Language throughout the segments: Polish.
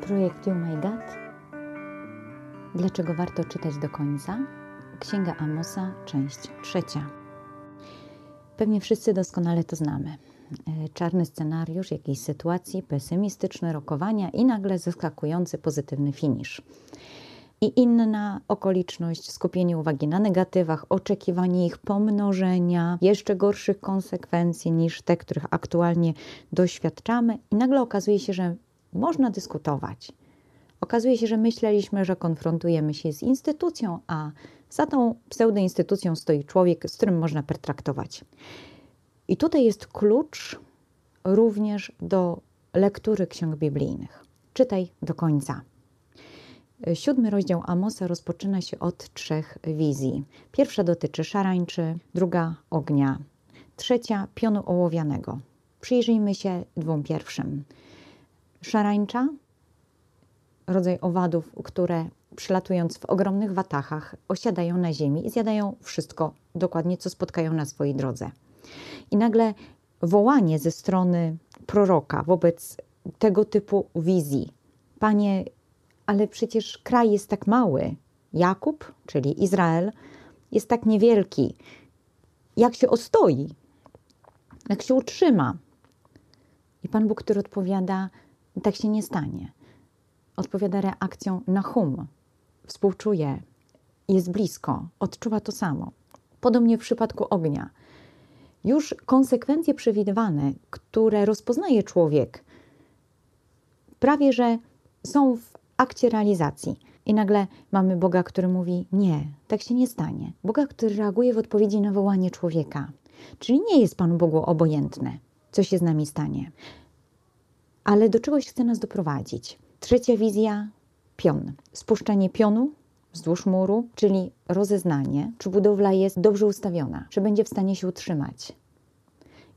Projekt You My God. Dlaczego warto czytać do końca? Księga Amosa, część trzecia. Pewnie wszyscy doskonale to znamy. E, czarny scenariusz jakiejś sytuacji, pesymistyczne rokowania i nagle zaskakujący pozytywny finisz. I inna okoliczność, skupienie uwagi na negatywach, oczekiwanie ich pomnożenia, jeszcze gorszych konsekwencji niż te, których aktualnie doświadczamy, i nagle okazuje się, że można dyskutować. Okazuje się, że myśleliśmy, że konfrontujemy się z instytucją, a za tą pseudoinstytucją stoi człowiek, z którym można pertraktować. I tutaj jest klucz również do lektury ksiąg biblijnych. Czytaj do końca. Siódmy rozdział Amosa rozpoczyna się od trzech wizji. Pierwsza dotyczy szarańczy, druga ognia, trzecia pionu ołowianego. Przyjrzyjmy się dwóm pierwszym. Szarańcza, rodzaj owadów, które przylatując w ogromnych watachach, osiadają na ziemi i zjadają wszystko dokładnie, co spotkają na swojej drodze. I nagle wołanie ze strony proroka wobec tego typu wizji. Panie, ale przecież kraj jest tak mały. Jakub, czyli Izrael, jest tak niewielki. Jak się ostoi? Jak się utrzyma? I Pan Bóg, który odpowiada, tak się nie stanie. Odpowiada reakcją na hum. Współczuje, jest blisko, odczuwa to samo. Podobnie w przypadku ognia. Już konsekwencje przewidywane, które rozpoznaje człowiek, prawie że są w akcie realizacji. I nagle mamy Boga, który mówi: Nie, tak się nie stanie. Boga, który reaguje w odpowiedzi na wołanie człowieka. Czyli nie jest Panu Bogu obojętne, co się z nami stanie. Ale do czegoś chce nas doprowadzić. Trzecia wizja pion. Spuszczenie pionu wzdłuż muru, czyli rozeznanie, czy budowla jest dobrze ustawiona, czy będzie w stanie się utrzymać.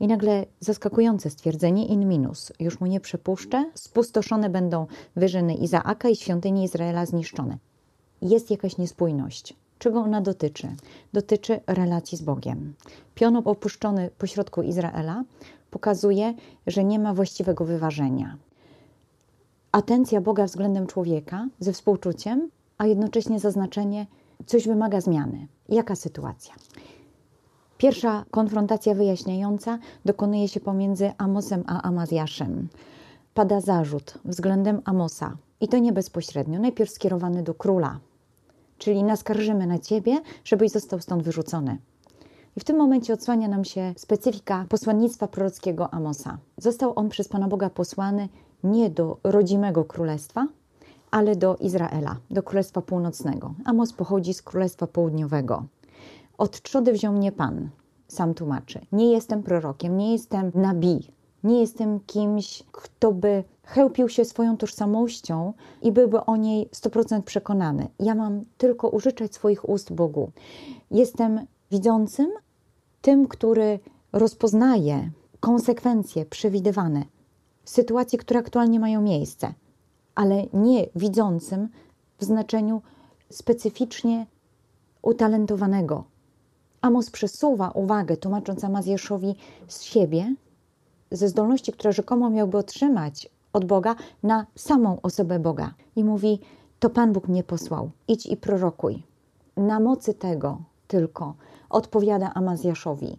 I nagle zaskakujące stwierdzenie in minus. Już mu nie przepuszczę, spustoszone będą wyżyny Izaaka i świątynie Izraela zniszczone. Jest jakaś niespójność. Czego ona dotyczy? Dotyczy relacji z Bogiem. Pion opuszczony pośrodku Izraela pokazuje, że nie ma właściwego wyważenia. Atencja Boga względem człowieka ze współczuciem, a jednocześnie zaznaczenie, coś wymaga zmiany. Jaka sytuacja? Pierwsza konfrontacja wyjaśniająca dokonuje się pomiędzy Amosem a Amazjaszem. Pada zarzut względem Amosa i to nie bezpośrednio, najpierw skierowany do króla, czyli naskarżymy na ciebie, żebyś został stąd wyrzucony. I w tym momencie odsłania nam się specyfika posłannictwa prorockiego Amosa. Został on przez Pana Boga posłany nie do rodzimego królestwa, ale do Izraela, do Królestwa Północnego. Amos pochodzi z Królestwa Południowego. Od trzody wziął mnie Pan, sam tłumaczy. Nie jestem prorokiem, nie jestem nabi, nie jestem kimś, kto by chełpił się swoją tożsamością i byłby o niej 100% przekonany. Ja mam tylko użyczać swoich ust Bogu. Jestem widzącym, tym, który rozpoznaje konsekwencje przewidywane sytuacji, które aktualnie mają miejsce, ale nie widzącym w znaczeniu specyficznie utalentowanego. Amos przesuwa uwagę, tłumacząc Amazjaszowi z siebie, ze zdolności, które rzekomo miałby otrzymać od Boga, na samą osobę Boga. I mówi: To Pan Bóg mnie posłał, idź i prorokuj. Na mocy tego tylko odpowiada Amazjaszowi.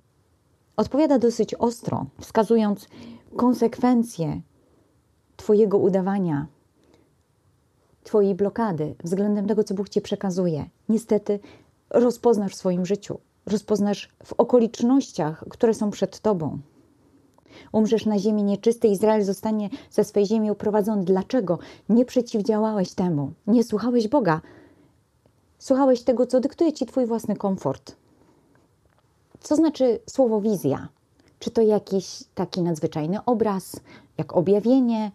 Odpowiada dosyć ostro, wskazując konsekwencje Twojego udawania, Twojej blokady względem tego, co Bóg Ci przekazuje. Niestety rozpoznasz w swoim życiu, rozpoznasz w okolicznościach, które są przed Tobą. Umrzesz na ziemi nieczystej, Izrael zostanie ze swej ziemi uprowadzony. Dlaczego? Nie przeciwdziałałeś temu, nie słuchałeś Boga, słuchałeś tego, co dyktuje Ci Twój własny komfort. Co znaczy słowo wizja? Czy to jakiś taki nadzwyczajny obraz, jak objawienie,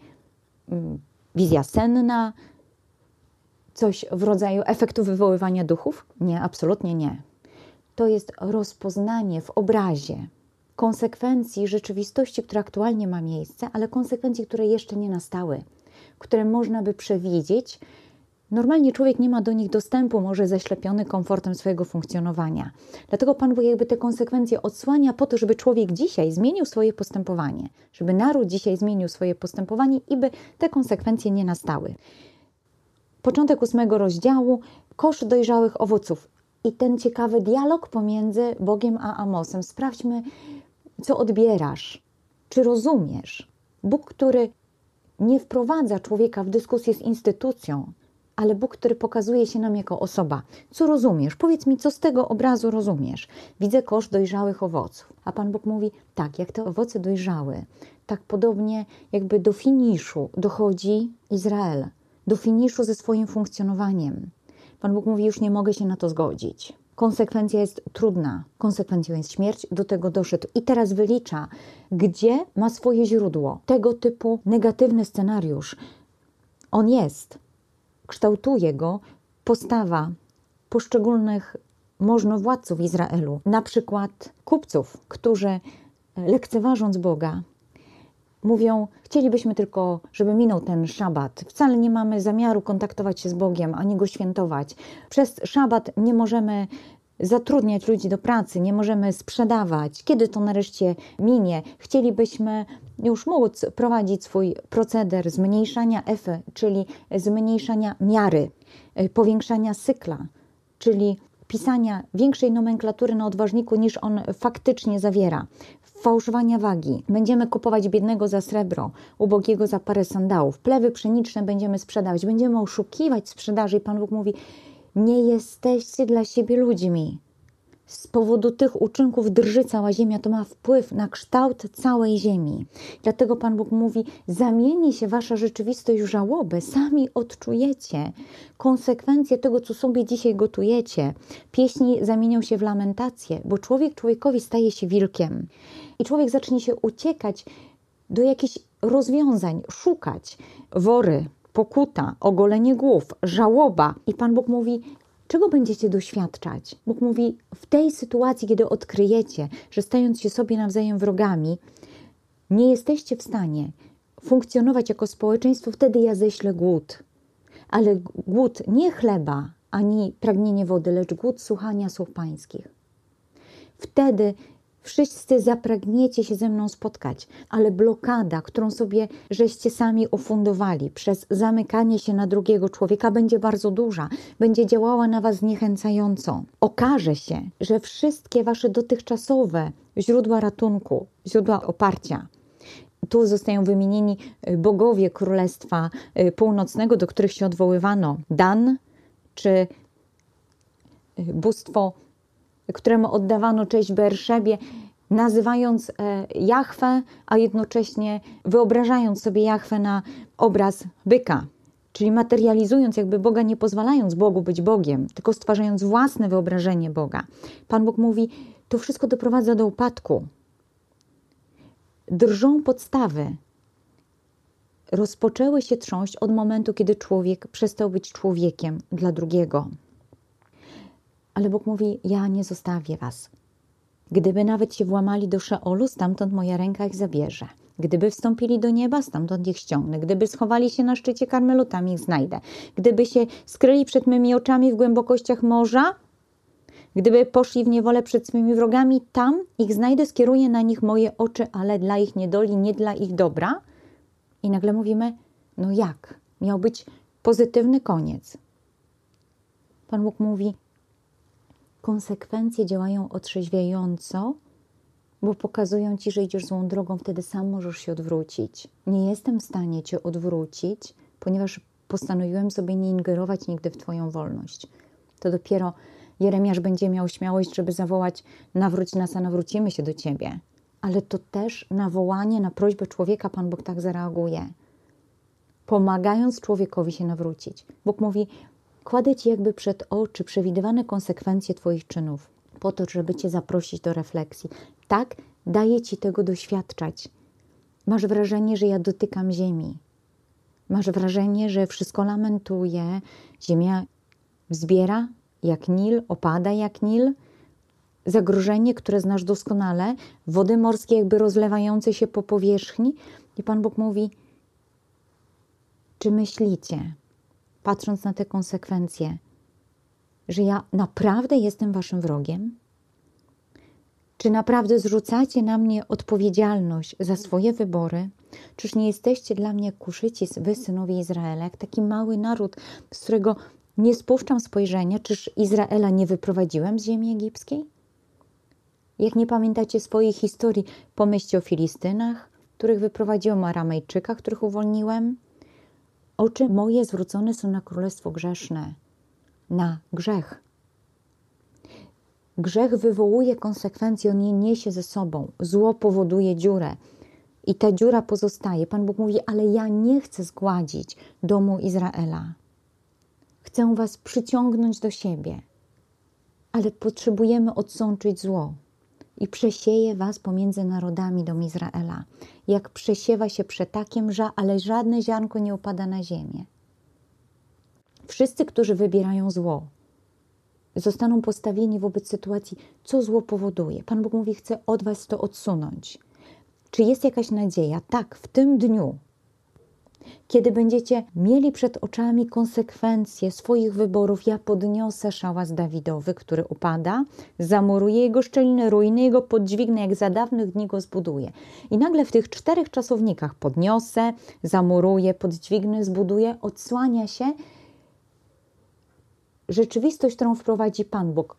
mm, wizja senna, coś w rodzaju efektu wywoływania duchów? Nie, absolutnie nie. To jest rozpoznanie w obrazie konsekwencji rzeczywistości, która aktualnie ma miejsce, ale konsekwencji, które jeszcze nie nastały, które można by przewidzieć Normalnie człowiek nie ma do nich dostępu, może zaślepiony komfortem swojego funkcjonowania. Dlatego Pan Bóg jakby te konsekwencje odsłania po to, żeby człowiek dzisiaj zmienił swoje postępowanie, żeby naród dzisiaj zmienił swoje postępowanie i by te konsekwencje nie nastały. Początek ósmego rozdziału, kosz dojrzałych owoców i ten ciekawy dialog pomiędzy Bogiem a Amosem. Sprawdźmy, co odbierasz, czy rozumiesz. Bóg, który nie wprowadza człowieka w dyskusję z instytucją, ale Bóg, który pokazuje się nam jako osoba. Co rozumiesz? Powiedz mi, co z tego obrazu rozumiesz? Widzę kosz dojrzałych owoców. A Pan Bóg mówi, tak, jak te owoce dojrzały, tak podobnie jakby do finiszu dochodzi Izrael. Do finiszu ze swoim funkcjonowaniem. Pan Bóg mówi, już nie mogę się na to zgodzić. Konsekwencja jest trudna, konsekwencją jest śmierć, do tego doszedł. I teraz wylicza, gdzie ma swoje źródło. Tego typu negatywny scenariusz. On jest, kształtuje go postawa poszczególnych możnowładców Izraelu, na przykład kupców, którzy lekceważąc Boga, mówią: Chcielibyśmy tylko, żeby minął ten szabat. Wcale nie mamy zamiaru kontaktować się z Bogiem ani go świętować. Przez szabat nie możemy zatrudniać ludzi do pracy, nie możemy sprzedawać. Kiedy to nareszcie minie? Chcielibyśmy już móc prowadzić swój proceder zmniejszania efy, czyli zmniejszania miary, y, powiększania cykla, czyli pisania większej nomenklatury na odważniku niż on faktycznie zawiera, fałszowania wagi. Będziemy kupować biednego za srebro, ubogiego za parę sandałów. Plewy pszeniczne będziemy sprzedawać, będziemy oszukiwać sprzedaży i Pan Bóg mówi, nie jesteście dla siebie ludźmi. Z powodu tych uczynków drży cała ziemia, to ma wpływ na kształt całej ziemi. Dlatego Pan Bóg mówi: zamieni się wasza rzeczywistość w żałobę, sami odczujecie konsekwencje tego, co sobie dzisiaj gotujecie. Pieśni zamienią się w lamentacje, bo człowiek człowiekowi staje się wilkiem i człowiek zacznie się uciekać do jakichś rozwiązań, szukać wory, pokuta, ogolenie głów, żałoba. I Pan Bóg mówi: Czego będziecie doświadczać? Bóg mówi, w tej sytuacji, kiedy odkryjecie, że stając się sobie nawzajem wrogami, nie jesteście w stanie funkcjonować jako społeczeństwo, wtedy ja ześlę głód. Ale głód nie chleba, ani pragnienie wody, lecz głód słuchania słów pańskich. Wtedy Wszyscy zapragniecie się ze mną spotkać, ale blokada, którą sobie żeście sami ufundowali przez zamykanie się na drugiego człowieka, będzie bardzo duża, będzie działała na Was zniechęcająco. Okaże się, że wszystkie Wasze dotychczasowe źródła ratunku, źródła oparcia, tu zostają wymienieni y, bogowie Królestwa y, Północnego, do których się odwoływano, Dan czy y, bóstwo któremu oddawano cześć Berszebie, nazywając e, Jachwę, a jednocześnie wyobrażając sobie Jachwę na obraz byka. Czyli materializując jakby Boga, nie pozwalając Bogu być Bogiem, tylko stwarzając własne wyobrażenie Boga. Pan Bóg mówi, to wszystko doprowadza do upadku. Drżą podstawy. Rozpoczęły się trząść od momentu, kiedy człowiek przestał być człowiekiem dla drugiego. Ale Bóg mówi: Ja nie zostawię was. Gdyby nawet się włamali do Szeolu, stamtąd moja ręka ich zabierze. Gdyby wstąpili do nieba, stamtąd ich ściągnę. Gdyby schowali się na szczycie Karmelu, tam ich znajdę. Gdyby się skryli przed mymi oczami w głębokościach morza, gdyby poszli w niewolę przed swymi wrogami, tam ich znajdę, skieruję na nich moje oczy, ale dla ich niedoli, nie dla ich dobra. I nagle mówimy, no jak? Miał być pozytywny koniec. Pan Bóg mówi, konsekwencje działają otrzeźwiająco, bo pokazują ci, że idziesz złą drogą, wtedy sam możesz się odwrócić. Nie jestem w stanie cię odwrócić, ponieważ postanowiłem sobie nie ingerować nigdy w Twoją wolność. To dopiero Jeremiasz będzie miał śmiałość, żeby zawołać: Nawróć nas, a nawrócimy się do Ciebie. Ale to też nawołanie na prośbę człowieka Pan Bóg tak zareaguje, pomagając człowiekowi się nawrócić. Bóg mówi: Kładę Ci jakby przed oczy przewidywane konsekwencje Twoich czynów, po to, żeby Cię zaprosić do refleksji. Tak, daję Ci tego doświadczać. Masz wrażenie, że ja dotykam ziemi. Masz wrażenie, że wszystko lamentuje, ziemia zbiera jak Nil, opada jak Nil. Zagrożenie, które znasz doskonale, wody morskie jakby rozlewające się po powierzchni. I Pan Bóg mówi: Czy myślicie, patrząc na te konsekwencje, że ja naprawdę jestem waszym wrogiem? Czy naprawdę zrzucacie na mnie odpowiedzialność za swoje wybory? Czyż nie jesteście dla mnie kuszyci, wy synowie Izraela, jak taki mały naród, z którego nie spuszczam spojrzenia? Czyż Izraela nie wyprowadziłem z ziemi egipskiej? Jak nie pamiętacie swojej historii, pomyślcie o Filistynach, których wyprowadziłem, Aramejczykach, których uwolniłem. Oczy moje zwrócone są na królestwo grzeszne, na grzech. Grzech wywołuje konsekwencje, on je niesie ze sobą. Zło powoduje dziurę i ta dziura pozostaje. Pan Bóg mówi, ale ja nie chcę zgładzić domu Izraela. Chcę was przyciągnąć do siebie, ale potrzebujemy odsączyć zło i przesieje was pomiędzy narodami dom Izraela. Jak przesiewa się przetakiem, ale żadne ziarnko nie upada na ziemię. Wszyscy, którzy wybierają zło, zostaną postawieni wobec sytuacji, co zło powoduje. Pan Bóg mówi, chce od was to odsunąć. Czy jest jakaś nadzieja? Tak, w tym dniu, kiedy będziecie mieli przed oczami konsekwencje swoich wyborów, ja podniosę szałas Dawidowy, który upada, zamuruję jego szczeliny, ruiny jego podźwignę, jak za dawnych dni go zbuduję. I nagle w tych czterech czasownikach podniosę, zamuruję, podźwignę, zbuduję, odsłania się rzeczywistość, którą wprowadzi Pan Bóg.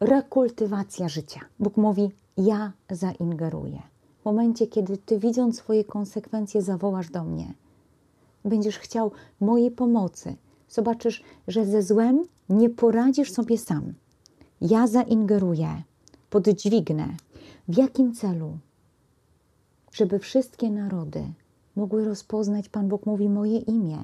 Rekultywacja życia. Bóg mówi: Ja zaingeruję. Momencie, kiedy Ty, widząc swoje konsekwencje, zawołasz do mnie, będziesz chciał mojej pomocy. Zobaczysz, że ze złem nie poradzisz sobie sam. Ja zaingeruję, podźwignę. W jakim celu? Żeby wszystkie narody mogły rozpoznać, Pan Bóg mówi, moje imię,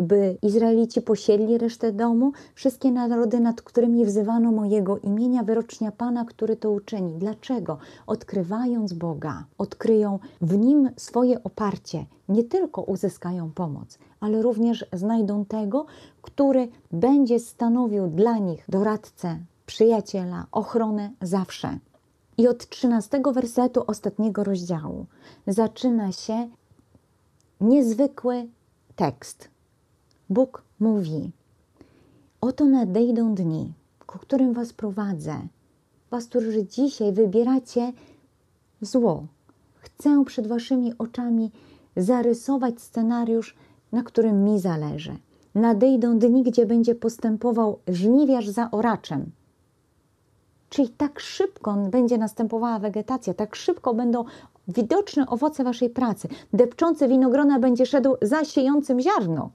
by Izraelici posiedli resztę domu, wszystkie narody, nad którymi wzywano mojego imienia, wyrocznia Pana, który to uczyni. Dlaczego? Odkrywając Boga, odkryją w Nim swoje oparcie, nie tylko uzyskają pomoc, ale również znajdą tego, który będzie stanowił dla nich doradcę, przyjaciela, ochronę zawsze. I od 13 wersetu ostatniego rozdziału zaczyna się niezwykły tekst. Bóg mówi: Oto nadejdą dni, ku którym Was prowadzę, Was, którzy dzisiaj wybieracie zło. Chcę przed Waszymi oczami zarysować scenariusz, na którym mi zależy. Nadejdą dni, gdzie będzie postępował żniwiarz za oraczem. Czyli tak szybko będzie następowała wegetacja, tak szybko będą widoczne owoce waszej pracy. Depczący winogrona będzie szedł za siejącym ziarno.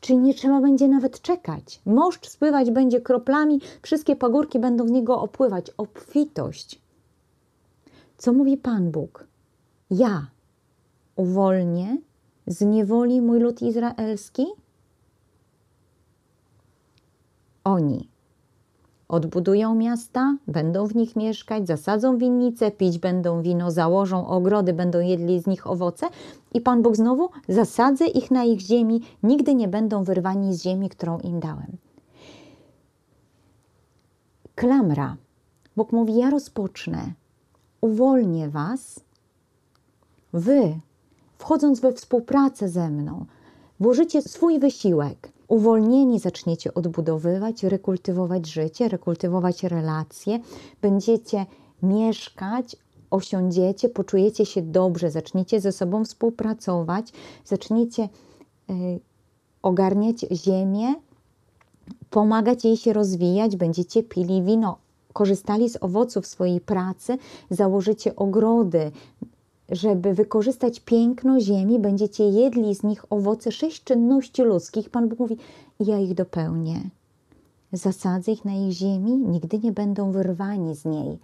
Czyli nie trzeba będzie nawet czekać. Moszcz spływać będzie kroplami, wszystkie pagórki będą z niego opływać. Obfitość. Co mówi Pan Bóg? Ja uwolnię z niewoli mój lud izraelski? Oni Odbudują miasta, będą w nich mieszkać, zasadzą winnice, pić będą wino, założą ogrody, będą jedli z nich owoce i Pan Bóg znowu zasadzę ich na ich ziemi, nigdy nie będą wyrwani z ziemi, którą im dałem. Klamra. Bóg mówi, ja rozpocznę, uwolnię was, wy, wchodząc we współpracę ze mną, włożycie swój wysiłek, uwolnieni zaczniecie odbudowywać, rekultywować życie, rekultywować relacje, będziecie mieszkać, osiądziecie, poczujecie się dobrze, zaczniecie ze sobą współpracować, zaczniecie y, ogarniać ziemię, pomagać jej się rozwijać, będziecie pili wino, korzystali z owoców swojej pracy, założycie ogrody, żeby wykorzystać piękno ziemi, będziecie jedli z nich owoce sześć czynności ludzkich. Pan Bóg mówi, ja ich dopełnię. Zasadzę ich na ich ziemi, nigdy nie będą wyrwani z niej.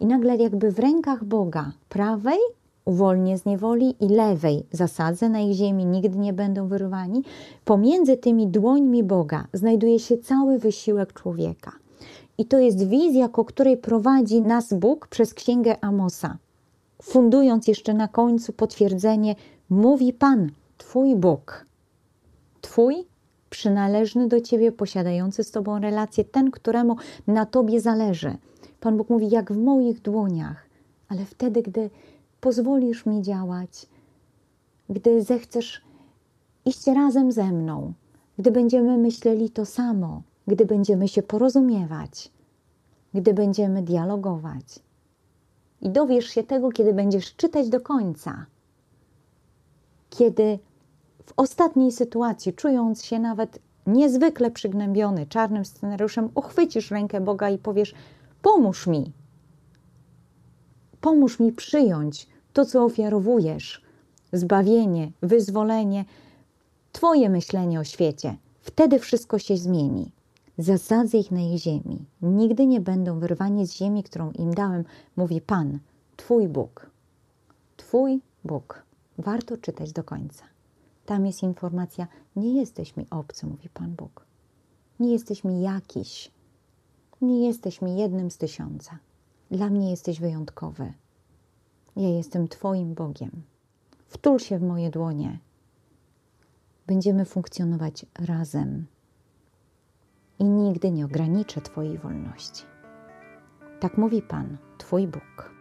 I nagle jakby w rękach Boga prawej uwolnię z niewoli i lewej zasadzę na ich ziemi, nigdy nie będą wyrwani. Pomiędzy tymi dłońmi Boga znajduje się cały wysiłek człowieka. I to jest wizja, ku której prowadzi nas Bóg przez księgę Amosa fundując jeszcze na końcu potwierdzenie, mówi Pan, Twój Bóg, Twój przynależny do Ciebie, posiadający z Tobą relację, ten, któremu na Tobie zależy. Pan Bóg mówi, jak w moich dłoniach, ale wtedy, gdy pozwolisz mi działać, gdy zechcesz iść razem ze mną, gdy będziemy myśleli to samo, gdy będziemy się porozumiewać, gdy będziemy dialogować. I dowiesz się tego, kiedy będziesz czytać do końca. Kiedy w ostatniej sytuacji, czując się nawet niezwykle przygnębiony czarnym scenariuszem, uchwycisz rękę Boga i powiesz: Pomóż mi. Pomóż mi przyjąć to, co ofiarowujesz zbawienie, wyzwolenie, Twoje myślenie o świecie. Wtedy wszystko się zmieni. Zasadzę ich na ich ziemi. Nigdy nie będą wyrwani z ziemi, którą im dałem, mówi Pan, Twój Bóg. Twój Bóg. Warto czytać do końca. Tam jest informacja: Nie jesteś mi obcy, mówi Pan Bóg. Nie jesteś mi jakiś. Nie jesteś mi jednym z tysiąca. Dla mnie jesteś wyjątkowy. Ja jestem Twoim Bogiem. Wtul się w moje dłonie. Będziemy funkcjonować razem i nigdy nie ograniczę Twojej wolności. Tak mówi Pan, Twój Bóg.